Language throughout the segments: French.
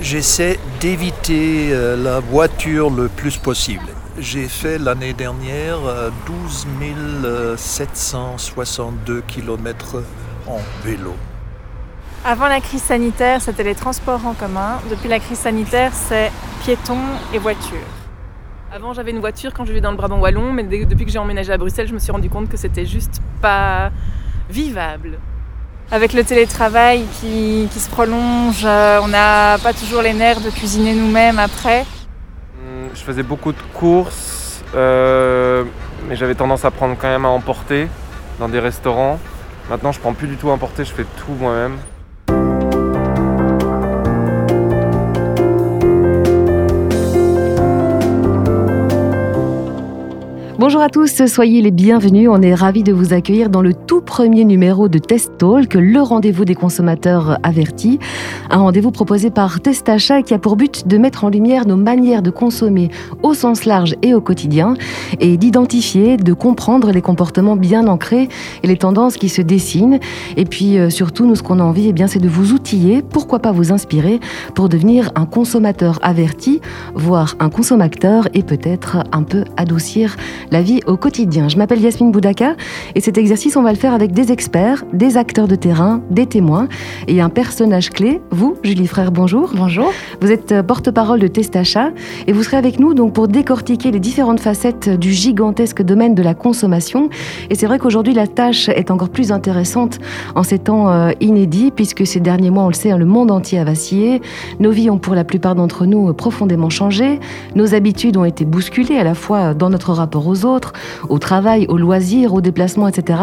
J'essaie d'éviter la voiture le plus possible. J'ai fait l'année dernière 12 762 km en vélo. Avant la crise sanitaire, c'était les transports en commun. Depuis la crise sanitaire, c'est piétons et voitures. Avant, j'avais une voiture quand je vivais dans le Brabant Wallon, mais depuis que j'ai emménagé à Bruxelles, je me suis rendu compte que c'était juste pas vivable. Avec le télétravail qui, se prolonge, euh, on n'a pas toujours les nerfs de cuisiner nous-mêmes après. Je faisais beaucoup de courses, euh, mais j'avais tendance à prendre quand même à emporter dans des restaurants. Maintenant, je prends plus du tout à emporter, je fais tout moi-même. Bonjour à tous, soyez les bienvenus. On est ravis de vous accueillir dans le tout premier numéro de Test Talk, le rendez-vous des consommateurs avertis. Un rendez-vous proposé par Testachat qui a pour but de mettre en lumière nos manières de consommer au sens large et au quotidien et d'identifier, de comprendre les comportements bien ancrés et les tendances qui se dessinent. Et puis euh, surtout, nous, ce qu'on a envie, eh c'est de vous outiller, pourquoi pas vous inspirer pour devenir un consommateur averti, voire un consommateur et peut-être un peu adoucir la vie au quotidien. Je m'appelle Yasmine Boudaka et cet exercice, on va le faire avec des experts, des acteurs de terrain, des témoins et un personnage clé. Vous, Julie Frère, bonjour. Bonjour. Vous êtes euh, porte-parole de Testacha et vous serez avec nous donc pour décortiquer les différentes facettes du gigantesque domaine de la consommation. Et c'est vrai qu'aujourd'hui, la tâche est encore plus intéressante en ces temps euh, inédits puisque ces derniers mois, on le sait, hein, le monde entier a vacillé. Nos vies ont pour la plupart d'entre nous profondément changé. Nos habitudes ont été bousculées à la fois dans notre rapport aux autres, au travail, aux loisirs, aux déplacements, etc.,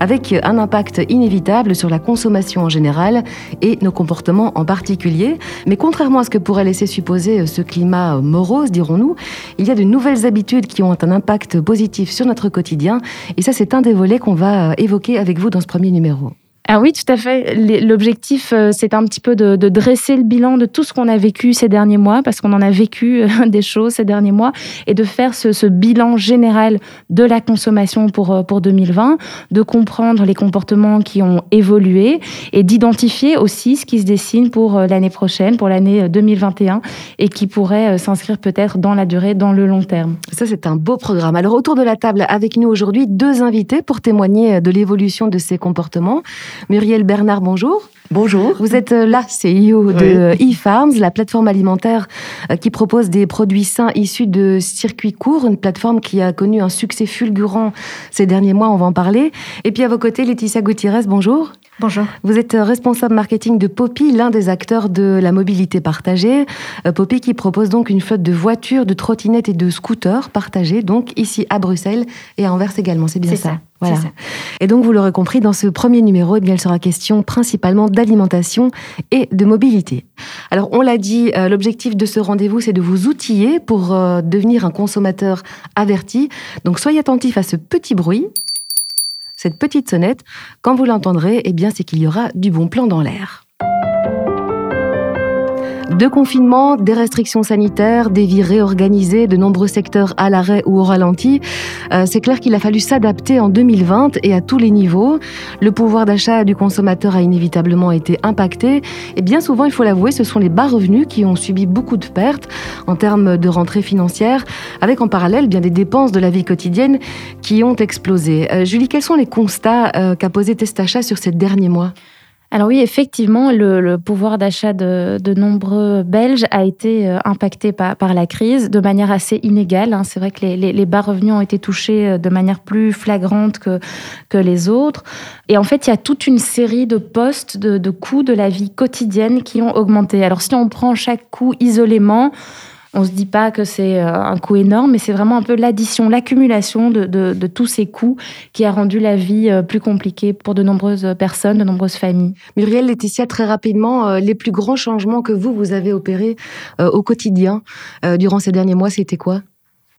avec un impact inévitable sur la consommation en général et nos comportements en particulier. Mais contrairement à ce que pourrait laisser supposer ce climat morose, dirons-nous, il y a de nouvelles habitudes qui ont un impact positif sur notre quotidien. Et ça, c'est un des volets qu'on va évoquer avec vous dans ce premier numéro. Ah oui, tout à fait. L'objectif, euh, c'est un petit peu de, dresser le bilan de tout ce qu'on a vécu ces derniers mois, parce qu'on en a vécu euh, des choses ces derniers mois, et de faire ce, bilan général de la consommation pour, euh, pour 2020, de comprendre les comportements qui ont évolué, et d'identifier aussi ce qui se dessine pour l'année prochaine, pour l'année 2021, et qui pourrait s'inscrire peut-être dans la durée, dans le long terme. Ça, c'est un beau programme. Alors, autour de la table, avec nous aujourd'hui, deux invités pour témoigner de l'évolution de ces comportements. Muriel Bernard, bonjour. Bonjour. Vous êtes euh, la CEO de eFarms, la plateforme alimentaire euh, qui propose des produits sains issus de circuits courts, une plateforme qui a connu un succès fulgurant ces derniers mois, on va en parler. Et puis à vos côtés, Laetitia Gutiérrez, bonjour. Bonjour. Vous êtes euh, responsable marketing de Poppy, l'un des acteurs de la mobilité partagée. Poppy qui propose donc une flotte de voitures, de trottinettes et de scooters partagés, donc ici à Bruxelles et à Anvers également. C'est bien ça. Voilà. Et donc, vous l'aurez compris, dans ce premier numéro, eh bien, il sera question principalement d'alimentation et de mobilité. Alors, on l'a dit, euh, l'objectif de ce rendez-vous, c'est de vous outiller pour euh, devenir un consommateur averti. Donc, soyez attentifs à ce petit bruit, cette petite sonnette. Quand vous l'entendrez, eh bien, c'est qu'il y aura du bon plan dans l'air. Deux confinements, des restrictions sanitaires, des vies réorganisées, de nombreux secteurs à l'arrêt ou au ralenti. Euh, c'est clair qu'il a fallu s'adapter en 2020 et à tous les niveaux. Le pouvoir d'achat du consommateur a inévitablement été impacté. Et bien souvent, il faut l'avouer, ce sont les bas revenus qui ont subi beaucoup de pertes en termes de rentrée financière, avec en parallèle bien des dépenses de la vie quotidienne qui ont explosé. Euh, Julie, quels sont les constats euh, qu'a posé Testachat sur ces derniers mois? Alors oui, effectivement, le, pouvoir d'achat de, nombreux Belges a été euh, impacté par, la crise de manière assez inégale. Hein. C'est vrai que les, bas revenus ont été touchés euh, de manière plus flagrante que, que les autres. Et en fait, il y a toute une série de postes, de, de coûts de la vie quotidienne qui ont augmenté. Alors si on prend chaque coût isolément, on se dit pas que c'est euh, un coût énorme, mais c'est vraiment un peu l'addition, l'accumulation de, tous ces coûts qui a rendu la vie euh, plus compliquée pour de nombreuses personnes, de nombreuses familles. Muriel, Laetitia, très rapidement, euh, les plus grands changements que vous, vous avez opérés au quotidien durant ces derniers mois, c'était quoi?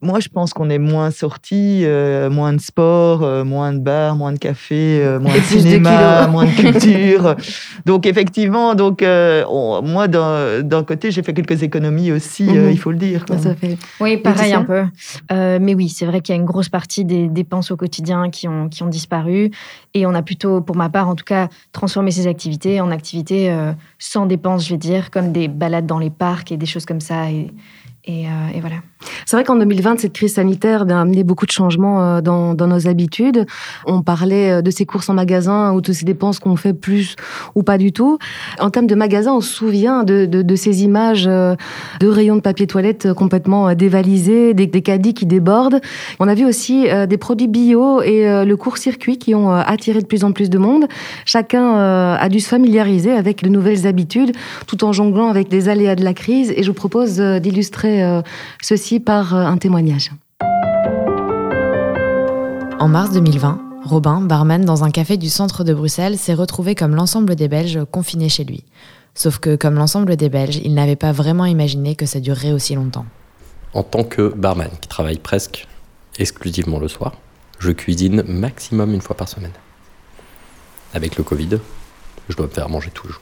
Moi, je pense qu'on est moins sortis, euh, moins de sport, euh, moins de bars, moins de café, euh, moins de cinéma, moins de culture. donc, effectivement, donc, moi, d'un côté, j'ai fait quelques économies aussi, mhm. il faut le dire. Ça fait... Oui, pareil un peu. mais oui, c'est vrai qu'il y a une grosse partie des dépenses au quotidien qui ont, qui ont disparu. Et on a plutôt, pour ma part en tout cas, transformé ces activités en activités sans dépenses, je vais dire, comme des balades dans les parcs et des choses comme ça. Et, et, et voilà. C'est vrai qu'en 2020, cette crise sanitaire a amené beaucoup de changements euh, dans, nos habitudes. On parlait euh, de ces courses en magasin ou de ces dépenses qu'on fait plus ou pas du tout. En termes de magasin, on se souvient de, ces images euh, de rayons de papier toilette complètement dévalisés, des, caddies qui débordent. On a vu aussi des produits bio et le court-circuit qui ont attiré de plus en plus de monde. Chacun a dû se familiariser avec de nouvelles habitudes tout en jonglant avec les aléas de la crise. Et je vous propose d'illustrer ceci par euh, un témoignage. En mars 2020, Robin, barman dans un café du centre de Bruxelles, s'est retrouvé comme l'ensemble des Belges confinés chez lui. Sauf que, comme l'ensemble des Belges, il n'avait pas vraiment imaginé que ça durerait aussi longtemps. En tant que barman qui travaille presque exclusivement le soir, je cuisine maximum une fois par semaine. Avec le Covid, je dois me faire manger tous les jours.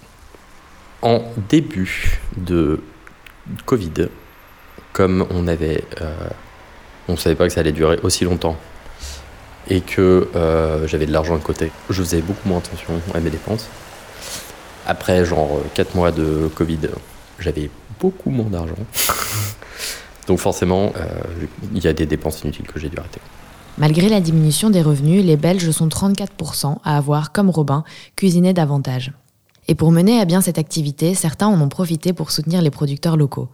En début de Covid, comme on avait, euh, on savait pas que ça allait durer aussi longtemps et que euh, j'avais de l'argent de côté, je faisais beaucoup moins attention à mes dépenses. Après, genre 4 mois de Covid, j'avais beaucoup moins d'argent. Donc forcément, euh, il y a des dépenses inutiles que j'ai dû arrêter. Malgré la diminution des revenus, les Belges sont 34% à avoir, comme Robin, cuisiné davantage. Et pour mener à bien cette activité, certains en ont profité pour soutenir les producteurs locaux.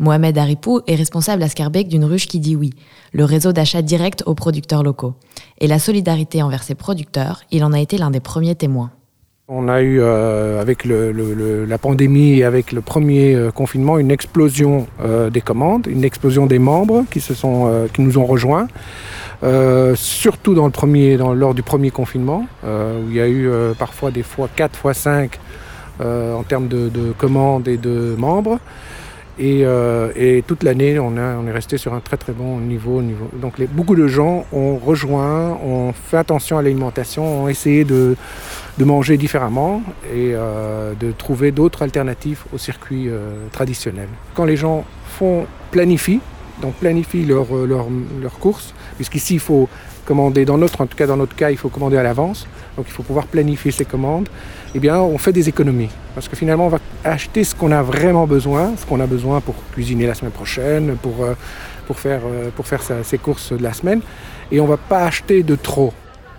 Mohamed Haripou est responsable à Scarbeck d'une ruche qui dit oui, le réseau d'achat direct aux producteurs locaux. Et la solidarité envers ces producteurs, il en a été l'un des premiers témoins. On a eu, euh, avec la pandémie et avec le premier euh, confinement, une explosion euh, des commandes, une explosion des membres qui, se sont, qui nous ont rejoints. surtout dans le premier, lors du premier confinement, où il y a eu parfois des fois 4 fois 5 en termes de commandes et de membres. Euh, et, toute l'année, on, est resté sur un très très bon niveau. Donc beaucoup de gens ont rejoint, ont fait attention à l'alimentation, ont essayé de, manger différemment et euh, de trouver d'autres alternatives au circuit euh, traditionnel. Quand les gens font planifient, donc planifient leurs leur, leur courses, puisqu'ici il faut commander, dans notre, en tout cas dans notre cas, il faut commander à l'avance, donc il faut pouvoir planifier ses commandes eh bien, on fait des économies. Parce que finalement, on va acheter ce qu'on a vraiment besoin, ce qu'on a besoin pour cuisiner la semaine prochaine, pour, euh, pour faire, euh, pour faire ses courses de la semaine, et on ne va pas acheter de trop.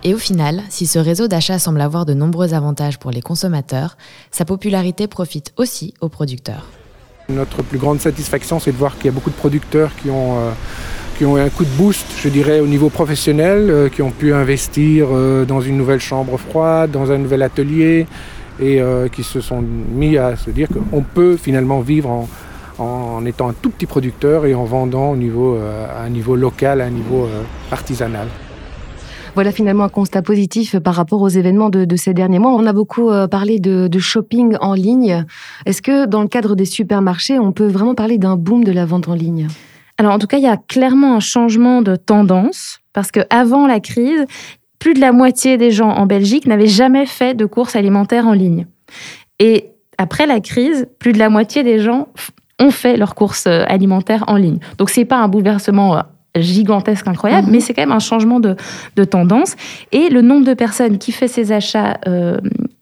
Et au final, si ce réseau d'achat semble avoir de nombreux avantages pour les consommateurs, sa popularité profite aussi aux producteurs. Notre plus grande satisfaction, c'est de voir qu'il y a beaucoup de producteurs qui ont, euh, qui ont eu un coup de boost, je dirais, au niveau professionnel, euh, qui ont pu investir euh, dans une nouvelle chambre froide, dans un nouvel atelier, et euh, qui se sont mis à se dire qu'on peut finalement vivre en, étant un tout petit producteur et en vendant au niveau, à un niveau local, à un niveau artisanal. Voilà finalement un constat positif par rapport aux événements de, ces derniers mois. On a beaucoup parlé de shopping en ligne. Est-ce que dans le cadre des supermarchés, on peut vraiment parler d'un boom de la vente en ligne? Alors en tout cas, il y a clairement un changement de tendance parce que avant la crise, plus de la moitié des gens en Belgique n'avaient jamais fait de courses alimentaires en ligne. Et après la crise, plus de la moitié des gens ont fait leurs courses euh, alimentaires en ligne. Donc c'est pas un bouleversement euh, gigantesque, incroyable, mhm. mais c'est quand même un changement de, tendance. Et le nombre de personnes qui fait ces achats euh,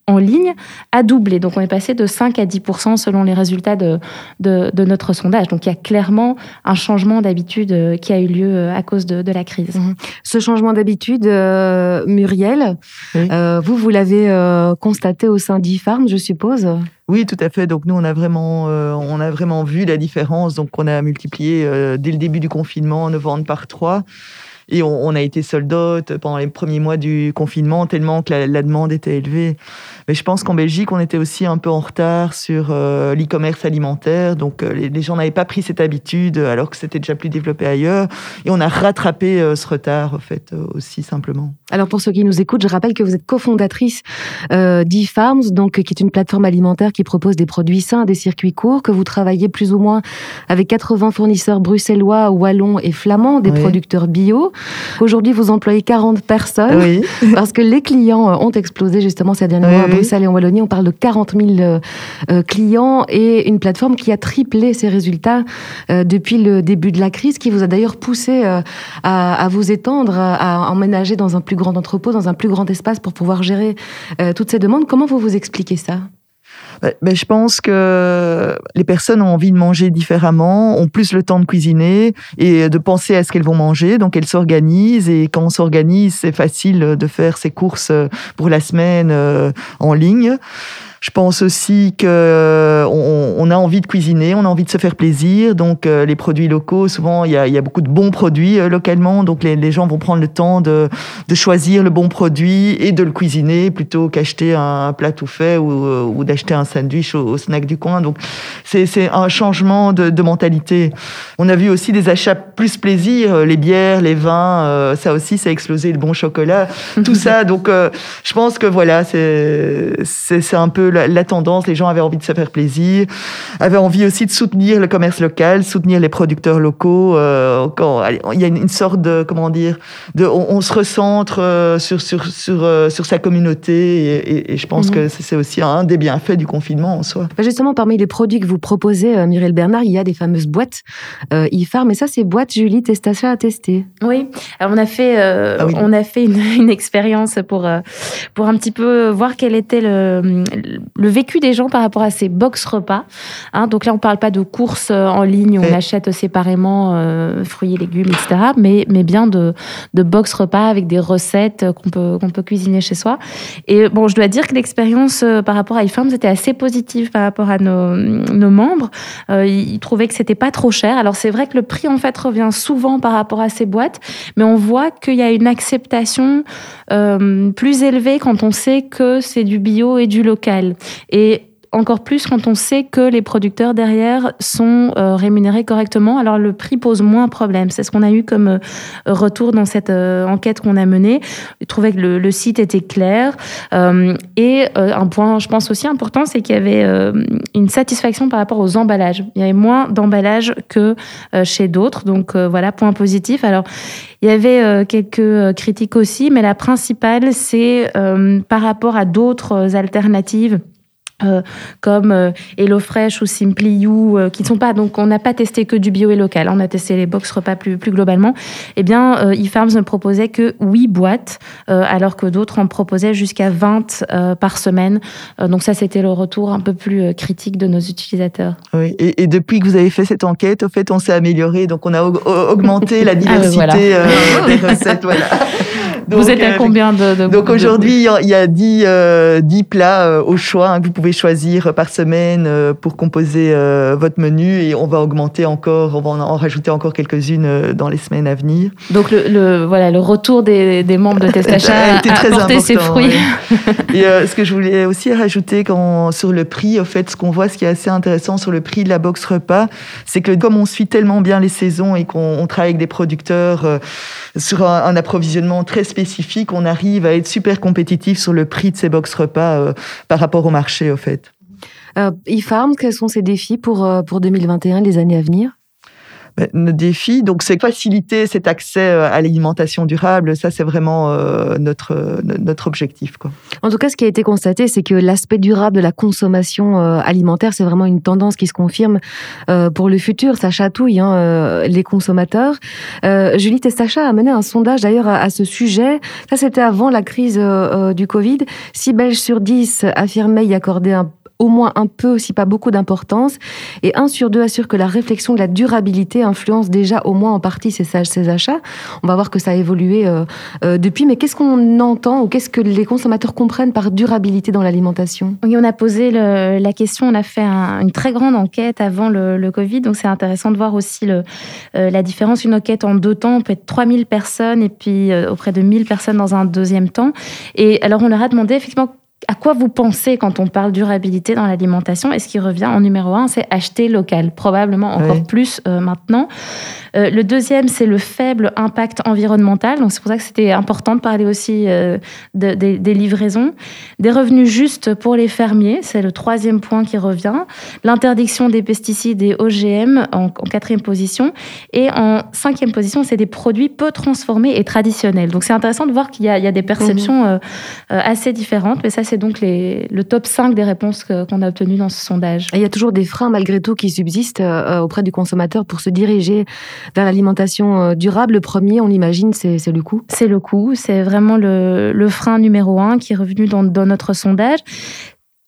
en ligne a doublé. Donc on est passé de 5 à 10% selon les résultats de, de, notre sondage. Donc il y a clairement un changement d'habitude euh, qui a eu lieu euh, à cause de, la crise. Mhm. Ce changement d'habitude, euh, Muriel, vous, vous l'avez constaté au sein d'IFARM, je suppose? Oui, tout à fait. Donc nous, on a vraiment, on a vraiment vu la différence. Donc on a multiplié dès le début du confinement nos ventes par trois. Et on, a été sold out pendant les premiers mois du confinement, tellement que la, demande était élevée. Mais je pense qu'en Belgique, on était aussi un peu en retard sur euh, l'e-commerce alimentaire. Donc, euh, les, gens n'avaient pas pris cette habitude alors que c'était déjà plus développé ailleurs. Et on a rattrapé euh, ce retard, en fait, aussi simplement. Alors, pour ceux qui nous écoutent, je rappelle que vous êtes cofondatrice d'e-Farms, donc, qui est une plateforme alimentaire qui propose des produits sains, des circuits courts, que vous travaillez plus ou moins avec 80 fournisseurs bruxellois, wallons et flamands, des producteurs bio. Aujourd'hui, vous employez 40 personnes oui. parce que les clients ont explosé justement ces derniers mois Bruxelles et en Wallonie, on parle de 40 000 euh, euh, clients et une plateforme qui a triplé ses résultats euh, depuis le début de la crise, qui vous a d'ailleurs poussé à, vous étendre, à emménager dans un plus grand entrepôt, dans un plus grand espace pour pouvoir gérer toutes ces demandes. Comment vous vous expliquez ça? Ben, je pense que les personnes ont envie de manger différemment, ont plus le temps de cuisiner et de penser à ce qu'elles vont manger. Donc elles s'organisent et quand on s'organise, c'est facile de faire ses courses pour la semaine euh, en ligne. Je pense aussi que euh, on, a envie de cuisiner, on a envie de se faire plaisir. Donc euh, les produits locaux, souvent il y a, beaucoup de bons produits euh, localement. Donc les, gens vont prendre le temps de, choisir le bon produit et de le cuisiner plutôt qu'acheter un, plat tout fait ou, d'acheter un sandwich au, snack du coin. Donc c'est un changement de, mentalité. On a vu aussi des achats plus plaisir, les bières, les vins, ça aussi ça a explosé, le bon chocolat, tout ça. Donc je pense que voilà, c'est un peu la, tendance, les gens avaient envie de se faire plaisir, avaient envie aussi de soutenir le commerce local, soutenir les producteurs locaux. Euh, quand, il y a une, sorte de, comment dire, de, on, se recentre euh, sur, sur, sur, euh, sur sa communauté et, je pense mhm. que c'est aussi un des bienfaits du confinement en soi. Bah, justement, parmi les produits que vous proposez, euh, Mireille Bernard, il y a des fameuses boîtes euh, IFAR, mais ça, c'est boîtes Julie Testacia à tester? Oui, Alors, on a fait, ah on a fait une, une expérience pour, pour un petit peu voir quel était le, le vécu des gens par rapport à ces box repas. Hein, donc là, on ne parle pas de courses euh, en ligne où on achète séparément euh, fruits et légumes, etc., mais, mais bien de, de box repas avec des recettes qu'on peut, qu'on peut cuisiner chez soi. Et bon, je dois dire que l'expérience euh, par rapport à iFarms était assez positive par rapport à nos, nos membres. ils trouvaient que c'était pas trop cher. Alors c'est vrai que le prix en fait revient souvent par rapport à ces boîtes, mais on voit qu'il y a une acceptation plus élevée quand on sait que c'est du bio et du local. Et encore plus quand on sait que les producteurs derrière sont euh, rémunérés correctement. Alors le prix pose moins problème. C'est ce qu'on a eu comme euh, retour dans cette euh, enquête qu'on a menée. Je trouvais que le, site était clair. et un point, je pense aussi important, c'est qu'il y avait une satisfaction par rapport aux emballages. Il y avait moins d'emballages que chez d'autres. Donc voilà, point positif. Alors il y avait quelques critiques aussi, mais la principale, c'est par rapport à d'autres alternatives euh, comme euh, HelloFresh ou Simply You, euh, qui ne sont pas, donc on n'a pas testé que du bio et local, on a testé les box repas plus, plus globalement, eh bien, eFarms ne proposait que 8 boîtes, alors que d'autres en proposaient jusqu'à 20 par semaine. donc ça, c'était le retour un peu plus critique de nos utilisateurs. Oui, et, depuis que vous avez fait cette enquête, au fait, on s'est amélioré, donc on a augmenté la ah, diversité des recettes. Voilà. vous êtes à combien de, Donc aujourd'hui, il y a 10, 10 plats au choix hein, que vous pouvez choisir par semaine euh, pour composer euh, votre menu et on va augmenter encore, on va en rajouter encore quelques-unes euh, dans les semaines à venir. Donc le, voilà, le retour des, des membres de Testacha a, a, très porté ses fruits. et ce que je voulais aussi rajouter quand, sur le prix, au fait, ce qu'on voit, ce qui est assez intéressant sur le prix de la box repas, c'est que comme on suit tellement bien les saisons et qu'on travaille avec des producteurs sur un, approvisionnement très spécifique, on arrive à être super compétitif sur le prix de ces box repas par rapport au marché fait. Euh, e-Farm, quels sont ses défis pour, euh, pour 2021, les années à venir? Notre défi, donc c'est faciliter cet accès euh, à l'alimentation durable. Ça, c'est vraiment euh, notre notre objectif. Quoi. En tout cas, ce qui a été constaté, c'est que l'aspect durable de la consommation alimentaire, c'est vraiment une tendance qui se confirme pour le futur. Ça chatouille hein, les consommateurs. Julie Testacha a mené un sondage d'ailleurs à, à, ce sujet. Ça, c'était avant la crise du Covid. 6 Belges sur 10 affirmaient y accorder un au moins un peu, si pas beaucoup d'importance. Et un sur deux assure que la réflexion de la durabilité influence déjà au moins en partie ces, achats. On va voir que ça a évolué euh, euh, depuis. Mais qu'est-ce qu'on entend ou qu'est-ce que les consommateurs comprennent par durabilité dans l'alimentation? Oui, on a posé la question, on a fait une très grande enquête avant le, Covid. Donc c'est intéressant de voir aussi le, la différence. Une enquête en deux temps, on peut être 3000 personnes et puis auprès de 1000 personnes dans un deuxième temps. Et alors on leur a demandé effectivement à quoi vous pensez quand on parle durabilité dans l'alimentation? Et ce qui revient en numéro un, c'est acheter local, probablement encore plus euh, maintenant. Euh, le deuxième, c'est le faible impact environnemental. Donc c'est pour ça que c'était important de parler aussi euh, des livraisons. Des revenus justes pour les fermiers, c'est le troisième point qui revient. L'interdiction des pesticides et OGM en, quatrième position. Et en cinquième position, c'est des produits peu transformés et traditionnels. Donc c'est intéressant de voir qu'il y, a des perceptions mmh. assez différentes. Mais ça, c'est donc les, le top 5 des réponses qu'on a obtenues dans ce sondage. Et il y a toujours des freins malgré tout qui subsistent auprès du consommateur pour se diriger vers l'alimentation euh, durable, le premier, on imagine, c'est le coût C'est le coût, c'est vraiment le, frein numéro un qui est revenu dans, notre sondage.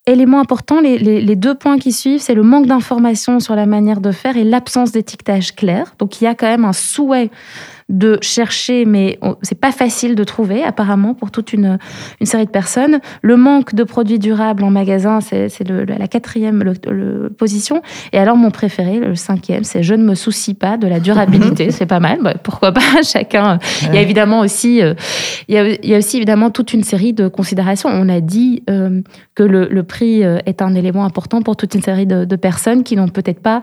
Élément important, les, les, deux points qui suivent, c'est le manque d'informations sur la manière de faire et l'absence d'étiquetage clair. Donc il y a quand même un souhait de chercher, mais c'est pas facile de trouver apparemment pour toute une, une, série de personnes. Le manque de produits durables en magasin, c'est la quatrième position. Et alors mon préféré, le cinquième, c'est je ne me soucie pas de la durabilité. c'est pas mal. Bah, pourquoi pas Chacun. Il y a évidemment aussi, euh, il, y a, il y a aussi évidemment toute une série de considérations. On a dit euh, que le, le, prix euh, est un élément important pour toute une série de, de personnes qui n'ont peut-être pas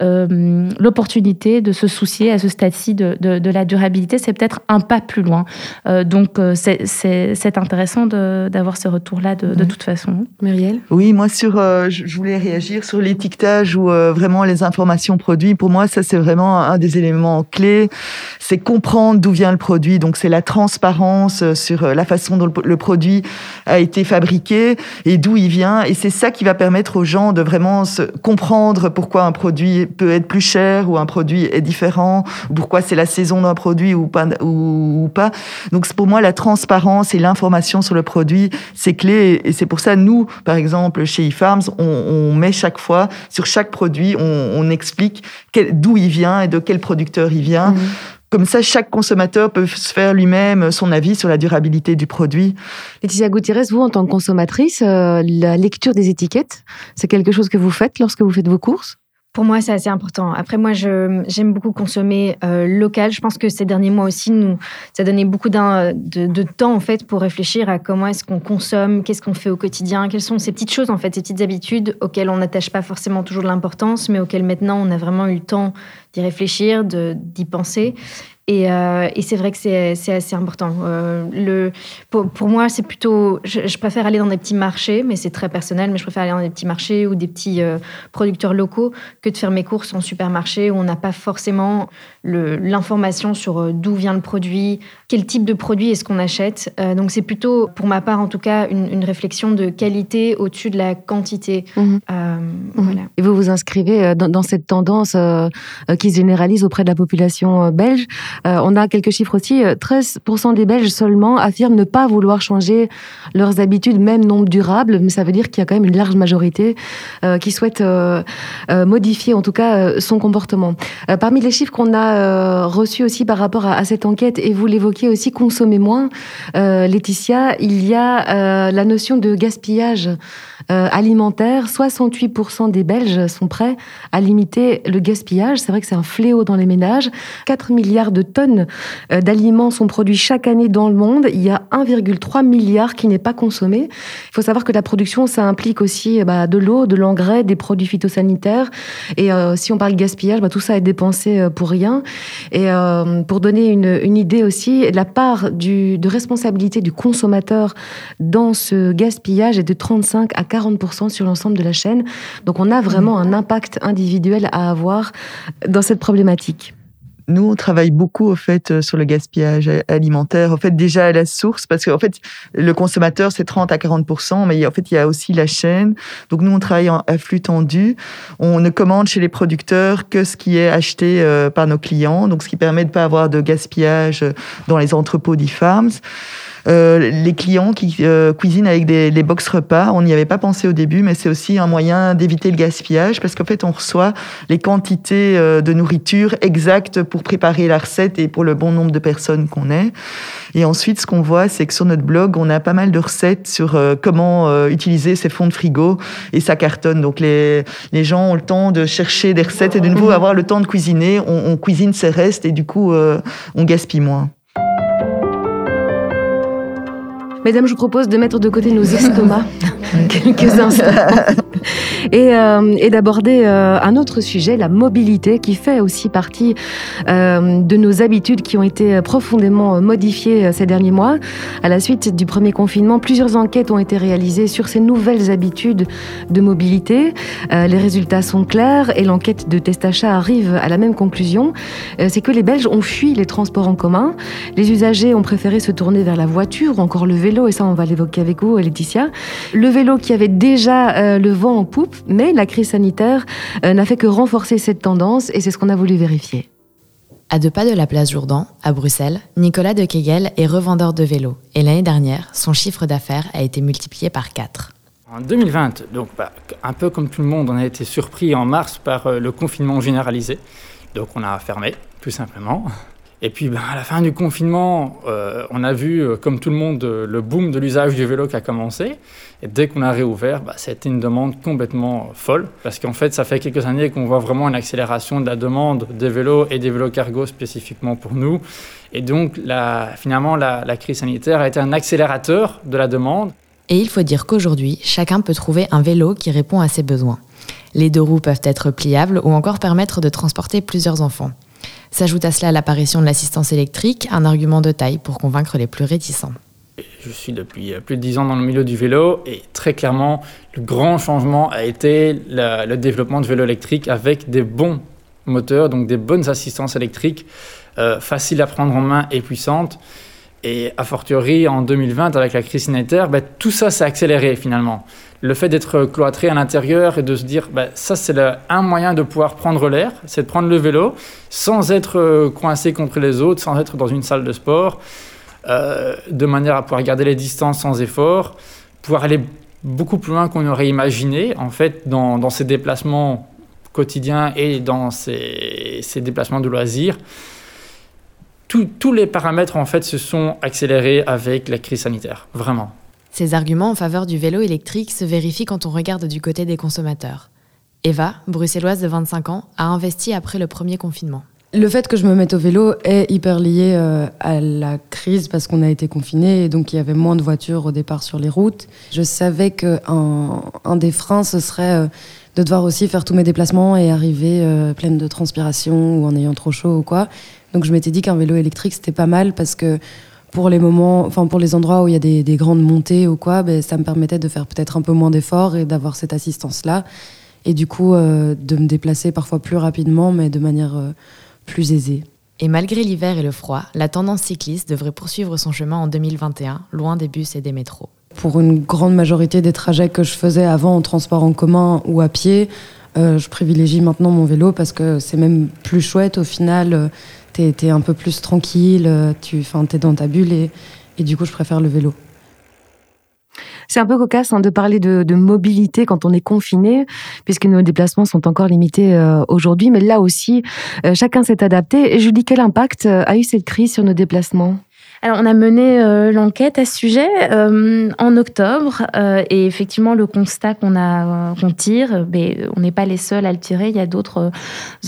l'opportunité de se soucier à ce stade-ci de, de, de la durabilité, c'est peut-être un pas plus loin. Euh, donc, euh, c'est intéressant d'avoir ce retour-là de, toute façon. Muriel Oui, moi, sur, euh, je voulais réagir sur l'étiquetage ou vraiment les informations produits. Pour moi, ça, c'est vraiment un des éléments clés. C'est comprendre d'où vient le produit. Donc, c'est la transparence sur la façon dont le, produit a été fabriqué et d'où il vient. Et c'est ça qui va permettre aux gens de vraiment se comprendre pourquoi un produit peut être plus cher ou un produit est différent, pourquoi c'est la saison produit ou pas, ou, pas. Donc pour moi, la transparence et l'information sur le produit, c'est clé. Et c'est pour ça, nous, par exemple, chez eFarms, on, on met chaque fois, sur chaque produit, on, explique d'où il vient et de quel producteur il vient. Mmh. Comme ça, chaque consommateur peut se faire lui-même son avis sur la durabilité du produit. Laetitia Gutiérrez, vous, en tant que consommatrice, euh, la lecture des étiquettes, c'est quelque chose que vous faites lorsque vous faites vos courses? Pour moi, c'est assez important. Après, moi, j'aime beaucoup consommer euh, local. Je pense que ces derniers mois aussi, nous, ça a donné beaucoup de, de, temps en fait pour réfléchir à comment est-ce qu'on consomme, qu'est-ce qu'on fait au quotidien, quelles sont ces petites choses en fait, ces petites habitudes auxquelles on n'attache pas forcément toujours de l'importance, mais auxquelles maintenant on a vraiment eu le temps d'y réfléchir, d'y penser. Euh, et, c'est vrai que c'est assez important. Euh, pour, moi, c'est plutôt. Je, préfère aller dans des petits marchés, mais c'est très personnel, mais je préfère aller dans des petits marchés ou des petits euh, producteurs locaux que de faire mes courses en supermarché où on n'a pas forcément l'information sur d'où vient le produit, quel type de produit est-ce qu'on achète. donc c'est plutôt, pour ma part en tout cas, une, réflexion de qualité au-dessus de la quantité. Mmh. Mmh. Voilà. Et vous vous inscrivez dans, dans cette tendance qui se généralise auprès de la population belge. Euh, on a quelques chiffres aussi. 13% euh, des Belges seulement affirment ne pas vouloir changer leurs habitudes, même non durables, mais ça veut dire qu'il y a quand même une large majorité euh, qui souhaite modifier en tout cas son comportement. parmi les chiffres qu'on a reçus aussi par rapport à, cette enquête, et vous l'évoquiez aussi, consommer moins, Laetitia, il y a la notion de gaspillage alimentaire. 68% des Belges sont prêts à limiter le gaspillage. C'est vrai que c'est un fléau dans les ménages. 4 milliards de tonnes euh, d'aliments sont produits chaque année dans le monde. Il y a 1,3 milliard qui n'est pas consommé. Il faut savoir que la production, ça implique aussi eh bah, de l'eau, de l'engrais, des produits phytosanitaires. Et euh, si on parle gaspillage, bah, tout ça est dépensé euh, pour rien. Et pour donner une, idée aussi, la part de responsabilité du consommateur dans ce gaspillage est de 35 à 40 sur l'ensemble de la chaîne. Donc on a vraiment un impact individuel à avoir dans cette problématique. Nous, on travaille beaucoup au fait euh, sur le gaspillage alimentaire. En fait, déjà à la source, parce qu'en fait, le consommateur c'est 30 à 40% mais en fait, il y a aussi la chaîne. Donc nous, on travaille en flux tendu. On ne commande chez les producteurs que ce qui est acheté euh, par nos clients, donc ce qui permet de pas avoir de gaspillage euh, dans les entrepôts d'e-farms. Euh, les clients qui euh, cuisinent avec des, des box repas. On n'y avait pas pensé au début, mais c'est aussi un moyen d'éviter le gaspillage parce qu'en fait, on reçoit les quantités euh, de nourriture exactes pour préparer la recette et pour le bon nombre de personnes qu'on est. Et ensuite, ce qu'on voit, c'est que sur notre blog, on a pas mal de recettes sur comment utiliser ces fonds de frigo et ça cartonne. Donc les, les gens ont le temps de chercher des recettes et de nouveau avoir le temps de cuisiner. On, on cuisine ses restes et du coup, on gaspille moins. Mesdames, je vous propose de mettre de côté nos estomacs quelques instants et, euh, et d'aborder euh, un autre sujet, la mobilité, qui fait aussi partie euh, de nos habitudes qui ont été profondément modifiées ces derniers mois. À la suite du premier confinement, plusieurs enquêtes ont été réalisées sur ces nouvelles habitudes de mobilité. les résultats sont clairs et l'enquête de Testachat arrive à la même conclusion. C'est que les Belges ont fui les transports en commun. Les usagers ont préféré se tourner vers la voiture ou encore le vélo et ça on va l'évoquer avec vous, Laetitia. Le vélo qui avait déjà euh, le vent en poupe, mais la crise sanitaire euh, n'a fait que renforcer cette tendance et c'est ce qu'on a voulu vérifier. À deux pas de la place Jourdan, à Bruxelles, Nicolas de Kegel est revendeur de vélos et l'année dernière, son chiffre d'affaires a été multiplié par 4. En 2020, donc bah, un peu comme tout le monde, on a été surpris en mars par euh, le confinement généralisé. Donc on a fermé, tout simplement. Et puis ben, à la fin du confinement, euh, on a vu, euh, comme tout le monde, euh, le boom de l'usage du vélo qui a commencé. Et dès qu'on a réouvert, bah, c'était une demande complètement folle. Parce qu'en fait, ça fait quelques années qu'on voit vraiment une accélération de la demande des vélos et des vélos cargo spécifiquement pour nous. Et donc, finalement, la crise sanitaire a été un accélérateur de la demande. Et il faut dire qu'aujourd'hui, chacun peut trouver un vélo qui répond à ses besoins. Les deux roues peuvent être pliables ou encore permettre de transporter plusieurs enfants. S'ajoute à cela l'apparition de l'assistance électrique, un argument de taille pour convaincre les plus réticents. Je suis depuis plus de dix ans dans le milieu du vélo et très clairement, le grand changement a été le développement de vélos électriques avec des bons moteurs, donc des bonnes assistances électriques, euh, faciles à prendre en main et puissantes. Et a fortiori, en 2020, avec la crise sanitaire, ben, tout ça s'est accéléré finalement le fait d'être cloîtré à l'intérieur et de se dire, bah, ça c'est un moyen de pouvoir prendre l'air, c'est de prendre le vélo sans être euh, coincé contre les autres, sans être dans une salle de sport, euh, de manière à pouvoir garder les distances sans effort, pouvoir aller beaucoup plus loin qu'on aurait imaginé, en fait, dans, dans ces déplacements quotidiens et dans ces, ces déplacements de loisirs. Tous les paramètres, en fait, se sont accélérés avec la crise sanitaire, vraiment. Ces arguments en faveur du vélo électrique se vérifient quand on regarde du côté des consommateurs. Eva, bruxelloise de 25 ans, a investi après le premier confinement. Le fait que je me mette au vélo est hyper lié euh, à la crise parce qu'on a été confiné et donc il y avait moins de voitures au départ sur les routes. Je savais qu'un un des freins, ce serait euh, de devoir aussi faire tous mes déplacements et arriver euh, pleine de transpiration ou en ayant trop chaud ou quoi. Donc je m'étais dit qu'un vélo électrique c'était pas mal parce que pour les moments, enfin pour les endroits où il y a des, grandes montées ou quoi, ben, ça me permettait de faire peut-être un peu moins d'efforts et d'avoir cette assistance-là. Et du coup, euh, de me déplacer parfois plus rapidement, mais de manière euh, plus aisée. Et malgré l'hiver et le froid, la tendance cycliste devrait poursuivre son chemin en 2021, loin des bus et des métros. Pour une grande majorité des trajets que je faisais avant en transport en commun ou à pied, euh, je privilégie maintenant mon vélo parce que c'est même plus chouette au final t'es es un peu plus tranquille, euh, tu es dans ta bulle et, et du coup, je préfère le vélo. C'est un peu cocasse hein, de parler de, mobilité quand on est confiné, puisque nos déplacements sont encore limités euh, aujourd'hui. Mais là aussi, euh, chacun s'est adapté. Et dis, quel impact a eu cette crise sur nos déplacements? Alors, on a mené euh, l'enquête à ce sujet euh, en octobre euh, et effectivement, le constat qu'on tire, mais on n'est pas les seuls à le tirer. Il y a d'autres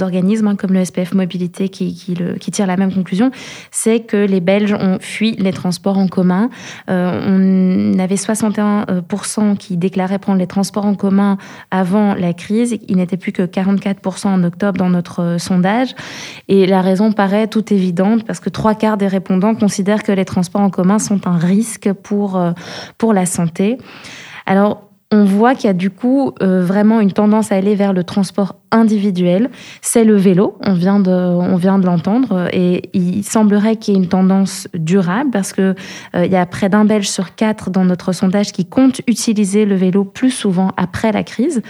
organismes hein, comme le SPF Mobilité qui, qui tirent la même conclusion. C'est que les Belges ont fui les transports en commun. on avait 61% qui déclaraient prendre les transports en commun avant la crise. Il n'était plus que 44% en octobre dans notre sondage. Et la raison paraît toute évidente parce que trois quarts des répondants considèrent que les transports en commun sont un risque pour, euh, pour la santé. Alors, on voit qu'il y a du coup euh, vraiment une tendance à aller vers le transport individuel, c'est le vélo. On vient de, on vient de l'entendre et il semblerait qu'il y ait une tendance durable parce que il y a près d'un Belge sur quatre dans notre sondage qui compte utiliser le vélo plus souvent après la crise.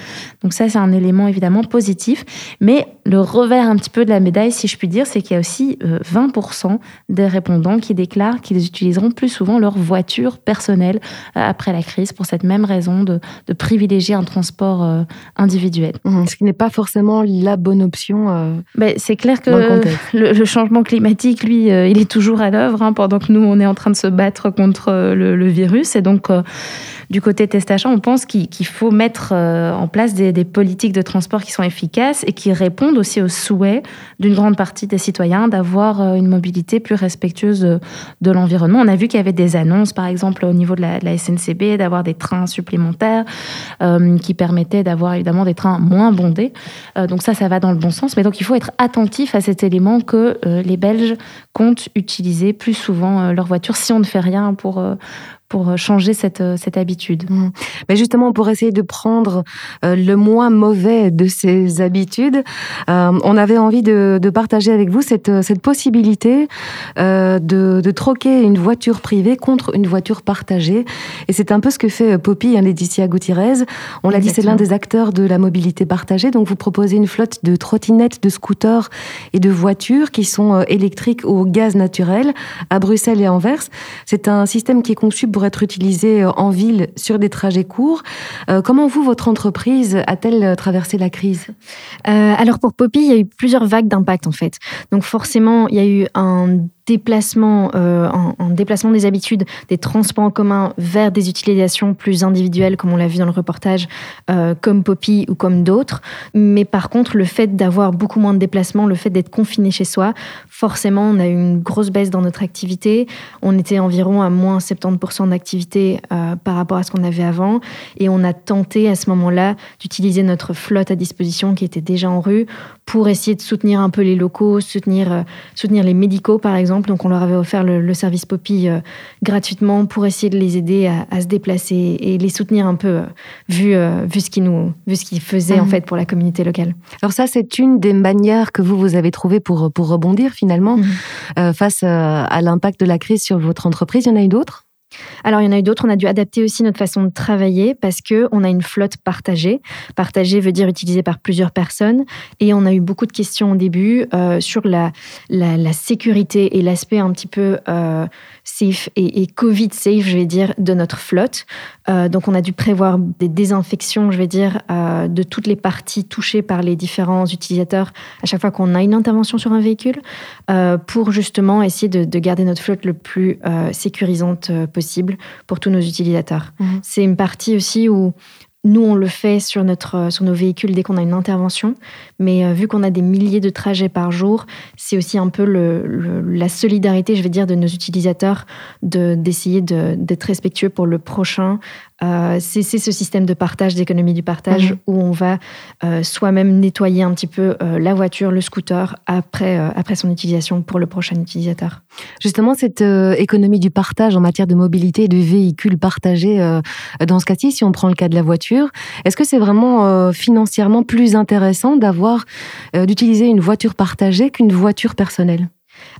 Donc ça, c'est un élément évidemment positif. Mais le revers un petit peu de la médaille, si je puis dire, c'est qu'il y a aussi 20% des répondants qui déclarent qu'ils utiliseront plus souvent leur voiture personnelle après la crise pour cette même raison de, privilégier un transport euh, individuel. Mmh, ce qui n'est pas forcément la bonne option. Euh, Mais c'est clair que le, changement climatique, lui, euh, il est toujours à l'œuvre hein, pendant que nous, on est en train de se battre contre le, virus. Et donc, du côté Testachat, on pense qu'il faut mettre en place des, politiques de transport qui sont efficaces et qui répondent aussi aux souhaits d'une grande partie des citoyens d'avoir une mobilité plus respectueuse de l'environnement. On a vu qu'il y avait des annonces, par exemple, au niveau de la, SNCB, d'avoir des trains supplémentaires euh, qui permettaient d'avoir évidemment des trains moins bondés. Euh, donc ça, ça va dans le bon sens. Mais donc il faut être attentif à cet élément que euh, les Belges comptent utiliser plus souvent leur voiture si on ne fait rien pour pour euh, changer cette, euh, cette habitude. Mmh. Mais justement, pour essayer de prendre euh, le moins mauvais de ces habitudes, on avait envie de, de, partager avec vous cette, cette possibilité de, de, troquer une voiture privée contre une voiture partagée. Et c'est un peu ce que fait Poppy, hein, Laetitia Gutiérrez. On l'a dit, c'est l'un des acteurs de la mobilité partagée. Donc, vous proposez une flotte de trottinettes, de scooters et de voitures qui sont électriques au gaz naturel à Bruxelles et Anvers. C'est un système qui est conçu pour être utilisé euh, en ville sur des trajets courts. Euh, comment vous, votre entreprise, a-t-elle traversé la crise? Euh, Alors pour Poppy, il y a eu plusieurs vagues d'impact en fait. Donc forcément, il y a eu un déplacement, euh, en, déplacement des habitudes, des transports en commun vers des utilisations plus individuelles, comme on l'a vu dans le reportage, euh, comme Poppy ou comme d'autres. Mais par contre, le fait d'avoir beaucoup moins de déplacements, le fait d'être confiné chez soi, forcément, on a eu une grosse baisse dans notre activité. On était environ à moins 70% d'activité euh, par rapport à ce qu'on avait avant. Et on a tenté à ce moment-là d'utiliser notre flotte à disposition qui était déjà en rue pour essayer de soutenir un peu les locaux, soutenir, soutenir les médicaux, par exemple donc on leur avait offert le, service Poppy euh, gratuitement pour essayer de les aider à, se déplacer et les soutenir un peu, euh, vu, euh, vu ce qu'ils nous, vu ce qu'ils faisaient en mhm. fait pour la communauté locale. Alors ça, c'est une des manières que vous vous avez trouvé pour pour rebondir finalement mhm. face à l'impact de la crise sur votre entreprise. Il y en a eu d'autres? Alors, il y en a eu d'autres. On a dû adapter aussi notre façon de travailler parce que on a une flotte partagée. Partagée veut dire utilisée par plusieurs personnes. Et on a eu beaucoup de questions au début euh, sur la, sécurité et l'aspect un petit peu euh, safe et, Covid safe, je vais dire, de notre flotte. Euh, donc, on a dû prévoir des désinfections, je vais dire, de toutes les parties touchées par les différents utilisateurs à chaque fois qu'on a une intervention sur un véhicule pour justement essayer de, garder notre flotte le plus sécurisante possible pour tous nos utilisateurs. Mhm. C'est une partie aussi où nous, on le fait sur, notre, sur nos véhicules dès qu'on a une intervention, mais euh, vu qu'on a des milliers de trajets par jour, c'est aussi un peu le, la solidarité, je vais dire, de nos utilisateurs d'essayer d'être respectueux pour le prochain, euh, c'est ce système de partage, d'économie du partage, mhm. où on va euh, soi-même nettoyer un petit peu euh, la voiture, le scooter, après, après son utilisation pour le prochain utilisateur. Justement, cette économie du partage en matière de mobilité et de véhicules partagés, dans ce cas-ci, si on prend le cas de la voiture, est-ce que c'est vraiment financièrement plus intéressant d'avoir d'utiliser une voiture partagée qu'une voiture personnelle?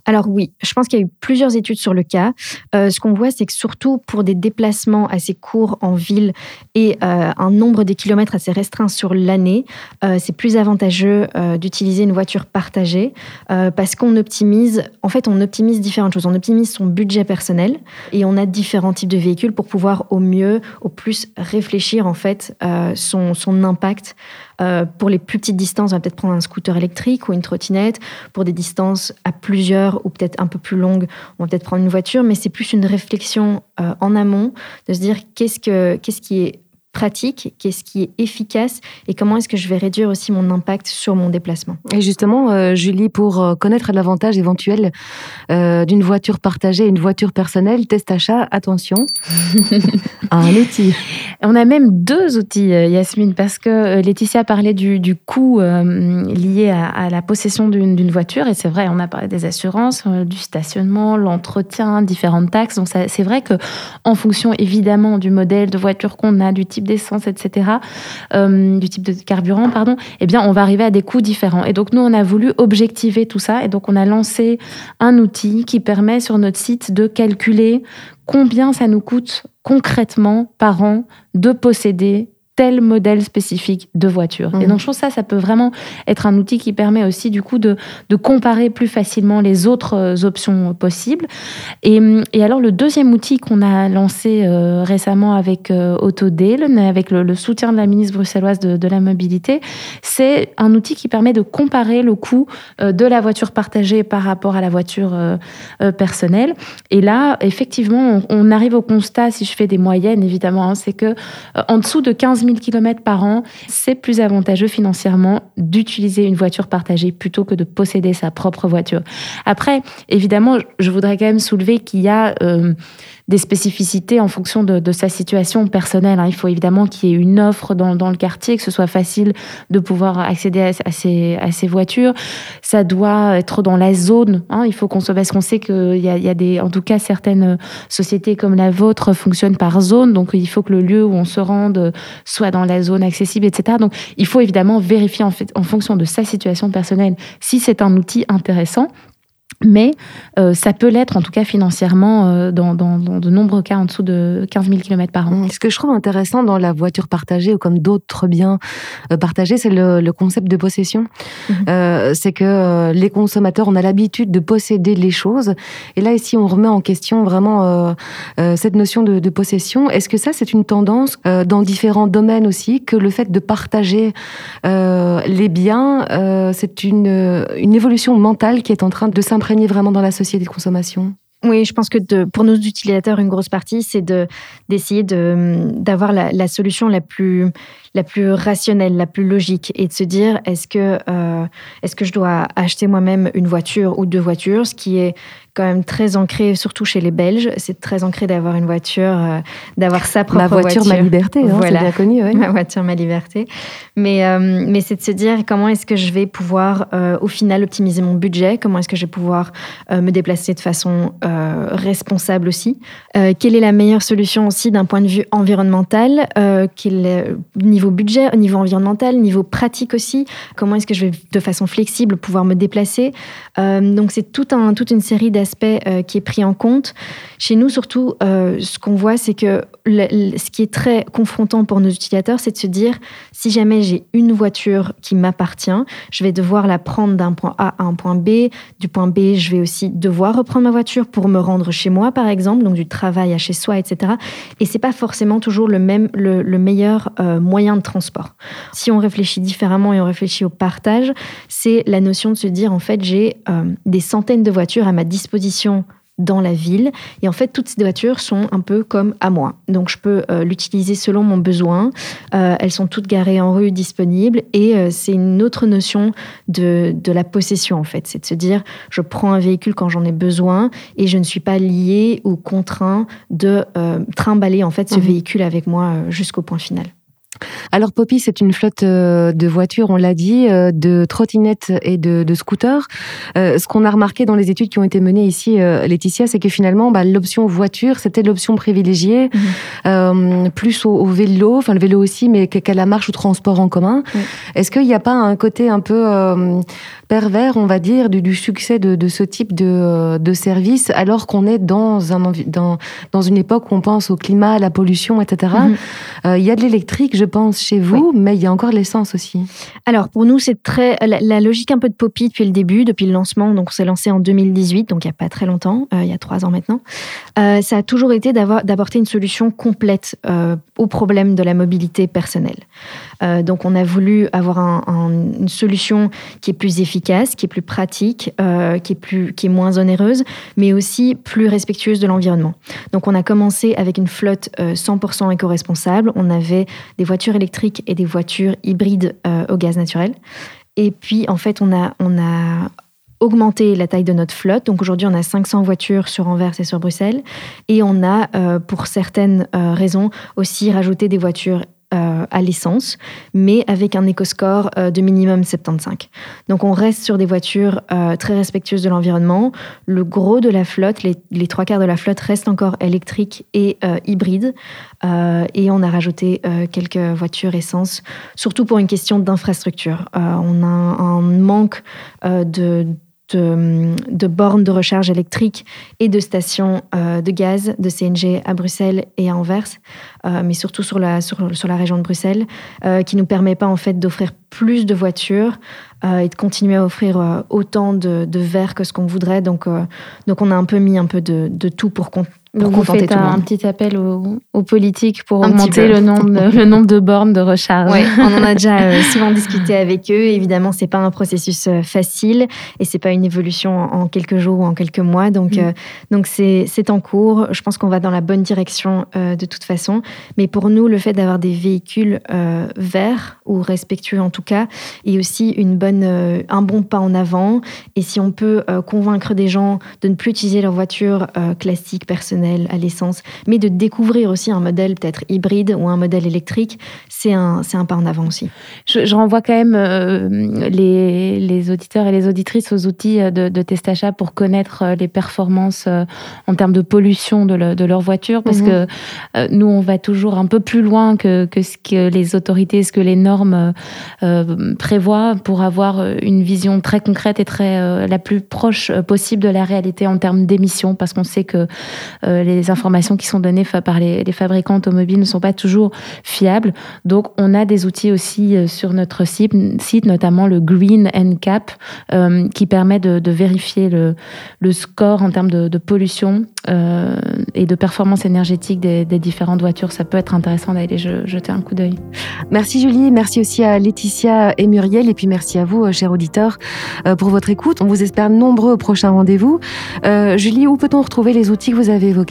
Alors oui, je pense qu'il y a eu plusieurs études sur le cas. Euh, ce qu'on voit, c'est que surtout pour des déplacements assez courts en ville et euh, un nombre de kilomètres assez restreint sur l'année, euh, c'est plus avantageux d'utiliser une voiture partagée parce qu'on optimise, en fait, on optimise différentes choses. On optimise son budget personnel et on a différents types de véhicules pour pouvoir au mieux, au plus réfléchir en fait son, son impact euh, pour les plus petites distances, on va peut-être prendre un scooter électrique ou une trottinette. Pour des distances à plusieurs ou peut-être un peu plus longues, on va peut-être prendre une voiture. Mais c'est plus une réflexion euh, en amont de se dire qu'est-ce, que, qu'est-ce qui est pratique, qu'est-ce qui est efficace et comment est-ce que je vais réduire aussi mon impact sur mon déplacement. Et justement, euh, Julie, pour euh, connaître l'avantage éventuel euh, d'une voiture partagée, une voiture personnelle, test achat, attention, à un outil. On a même deux outils, Yasmine, parce que Laetitia parlait du, du coût lié à, la possession d'une voiture, et c'est vrai, on a parlé des assurances, du stationnement, l'entretien, différentes taxes. Donc c'est vrai que en fonction évidemment du modèle de voiture qu'on a, du type d'essence, etc., du type de carburant, pardon, eh bien, on va arriver à des coûts différents. Et donc, nous, on a voulu objectiver tout ça. Et donc, on a lancé un outil qui permet sur notre site de calculer combien ça nous coûte concrètement par an de posséder tel modèle spécifique de voiture. Et mhm. donc, je trouve ça, ça peut vraiment être un outil qui permet aussi, du coup, de, de comparer plus facilement les autres euh, options possibles. Et, et alors, le deuxième outil qu'on a lancé euh, récemment avec euh, Autodale, avec le, soutien de la ministre bruxelloise de, de la mobilité, c'est un outil qui permet de comparer le coût de la voiture partagée par rapport à la voiture personnelle. Et là, effectivement, on, arrive au constat, si je fais des moyennes, évidemment, hein, c'est que en dessous de 15 000 km par an, c'est plus avantageux financièrement d'utiliser une voiture partagée plutôt que de posséder sa propre voiture. Après, évidemment, je voudrais quand même soulever qu'il y a... Euh, des spécificités en fonction de, sa situation personnelle. Hein. Il faut évidemment qu'il y ait une offre dans, le quartier, que ce soit facile de pouvoir accéder à, ces, voitures. Ça doit être dans la zone. Hein. Il faut qu'on soit parce qu'on sait qu'il y, y a, des, en tout cas, certaines sociétés comme la vôtre fonctionnent par zone. Donc, il faut que le lieu où on se rende soit dans la zone accessible, etc. Donc, il faut évidemment vérifier en, fait, en fonction de sa situation personnelle si c'est un outil intéressant mais euh, ça peut l'être, en tout cas financièrement, euh, dans, de nombreux cas en dessous de 15 000 km par an. Ce que je trouve intéressant dans la voiture partagée ou comme d'autres biens euh, partagés, c'est le, concept de possession. Mhm. c'est que les consommateurs, on a l'habitude de posséder les choses. Et là, ici, on remet en question vraiment cette notion de, possession. Est-ce que ça, c'est une tendance dans différents domaines aussi, que le fait de partager les biens, c'est une, une évolution mentale qui est en train de s'imprégner vraiment dans la société de consommation. Oui, je pense que pour nos utilisateurs, une grosse partie, c'est d'essayer d'avoir la, solution la plus, la plus rationnelle, la plus logique, et de se dire est-ce que, euh, est-ce que je dois acheter moi-même une voiture ou deux voitures, ce qui est quand même très ancré, surtout chez les Belges. C'est très ancré d'avoir une voiture, euh, d'avoir sa propre voiture. Ma voiture, ma liberté, hein, voilà. c'est bien connu. Ma voiture, ma liberté. Mais, euh, mais c'est de se dire comment est-ce que je vais pouvoir, euh, au final, optimiser mon budget, comment est-ce que je vais pouvoir me déplacer de façon responsable aussi. quelle est la meilleure solution aussi d'un point de vue environnemental quel Niveau budget, niveau environnemental, niveau pratique aussi? Comment est-ce que je vais, de façon flexible, pouvoir me déplacer? Donc, c'est tout un, toute une série d'aspects aspect euh, qui est pris en compte. Chez nous, surtout, euh, ce qu'on voit, c'est que ce qui est très confrontant pour nos utilisateurs, c'est de se dire, si jamais j'ai une voiture qui m'appartient, je vais devoir la prendre d'un point A à un point B. Du point B, je vais aussi devoir reprendre ma voiture pour me rendre chez moi, par exemple, donc du travail à chez soi, etc. Et c'est pas forcément toujours le même, le, meilleur euh, moyen de transport. Si on réfléchit différemment et on réfléchit au partage, c'est la notion de se dire, en fait, j'ai des centaines de voitures à ma disposition dans la ville. Et en fait, toutes ces voitures sont un peu comme à moi. Donc, je peux euh, l'utiliser selon mon besoin. Euh, elles sont toutes garées en rue, disponibles. Et euh, c'est une autre notion de, de, la possession, en fait. C'est de se dire, je prends un véhicule quand j'en ai besoin et je ne suis pas lié ou contraint de trimballer, en fait, ce mmh. véhicule avec moi jusqu'au point final. Alors Poppy, c'est une flotte euh, de voitures, on l'a dit, euh, de trottinettes et de, scooters. Euh, ce qu'on a remarqué dans les études qui ont été menées ici, Laetitia, c'est que finalement, bah, l'option voiture, c'était l'option privilégiée, mhm. plus au, vélo, enfin le vélo aussi, mais qu'à la marche ou transport en commun. Est-ce qu'il n'y a pas un côté un peu pervers, on va dire, du, succès de, ce type de, de service, alors qu'on est dans, un, dans, dans une époque où on pense au climat, à la pollution, etc. Mhm. Il y a de l'électrique, je pense, chez vous, mais il y a encore l'essence aussi. Alors, pour nous, c'est très la, logique un peu de Poppy depuis le début, depuis le lancement. Donc, on s'est lancé en 2018, donc il n'y a pas très longtemps, euh, il y a trois ans maintenant. Euh, ça a toujours été d'apporter une solution complète euh, au problème de la mobilité personnelle. Donc, on a voulu avoir une solution qui est plus efficace, qui est plus pratique, qui, est plus, qui est moins onéreuse, mais aussi plus respectueuse de l'environnement. Donc, on a commencé avec une flotte 100% éco-responsable. On avait des voitures électriques et des voitures hybrides euh, au gaz naturel. Et puis, en fait, on a, on a augmenté la taille de notre flotte. Donc aujourd'hui, on a 500 voitures sur Anvers et sur Bruxelles. Et on a, euh, pour certaines euh, raisons, aussi rajouté des voitures à l'essence, mais avec un éco-score de minimum 75. Donc on reste sur des voitures très respectueuses de l'environnement. Le gros de la flotte, les, les, trois quarts de la flotte restent encore électriques et hybrides. et on a rajouté quelques voitures essence, surtout pour une question d'infrastructure. on a un manque de de, bornes de recharge électrique et de stations euh, de gaz de CNG à Bruxelles et à Anvers, euh, mais surtout sur la, sur, la région de Bruxelles, euh, qui nous permet pas en fait d'offrir plus de voitures et de continuer à offrir autant de, de verres que ce qu'on voudrait. Donc, donc on a un peu mis un peu de, de tout pour, donc vous faites un, petit appel aux, politiques pour augmenter le nombre, de, le nombre de bornes de recharge. Oui, on en a déjà euh, souvent discuté avec eux. Évidemment, c'est pas un processus euh, facile et c'est pas une évolution en quelques jours ou en quelques mois. Donc, mm. euh, donc c'est en cours. Je pense qu'on va dans la bonne direction de toute façon. Mais pour nous, le fait d'avoir des véhicules verts ou respectueux en tout cas, est aussi une bonne, un bon pas en avant. Et si on peut convaincre des gens de ne plus utiliser leur voiture classique personnelle à l'essence, mais de découvrir aussi un modèle peut-être hybride ou un modèle électrique, c'est un, c'est un pas en avant aussi. Je, renvoie quand même euh, les, les, auditeurs et les auditrices aux outils euh, de, de Testachat pour connaître euh, les performances en termes de pollution de, de leur voiture, parce mhm. que nous, on va toujours un peu plus loin que, que ce que les autorités, ce que les normes prévoient pour avoir une vision très concrète et très la plus proche possible de la réalité en termes d'émissions, parce qu'on sait que les informations qui sont données par les, fabricants automobiles ne sont pas toujours fiables. Donc, on a des outils aussi euh, sur notre site, notamment le Green NCAP, euh, qui permet de, vérifier le, score en termes de, pollution et de performance énergétique des, différentes voitures. Ça peut être intéressant d'aller jeter un coup d'œil. Merci Julie, merci aussi à Laetitia et Muriel, et puis merci à vous, chers auditeurs, pour votre écoute. On vous espère nombreux au prochain rendez-vous. Julie, où peut-on retrouver les outils que vous avez évoqués?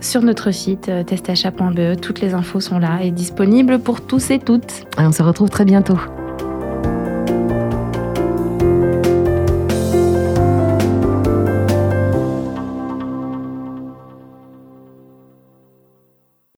Sur notre site euh, testachat.be, toutes les infos sont là et disponibles pour tous et toutes. on se retrouve très bientôt.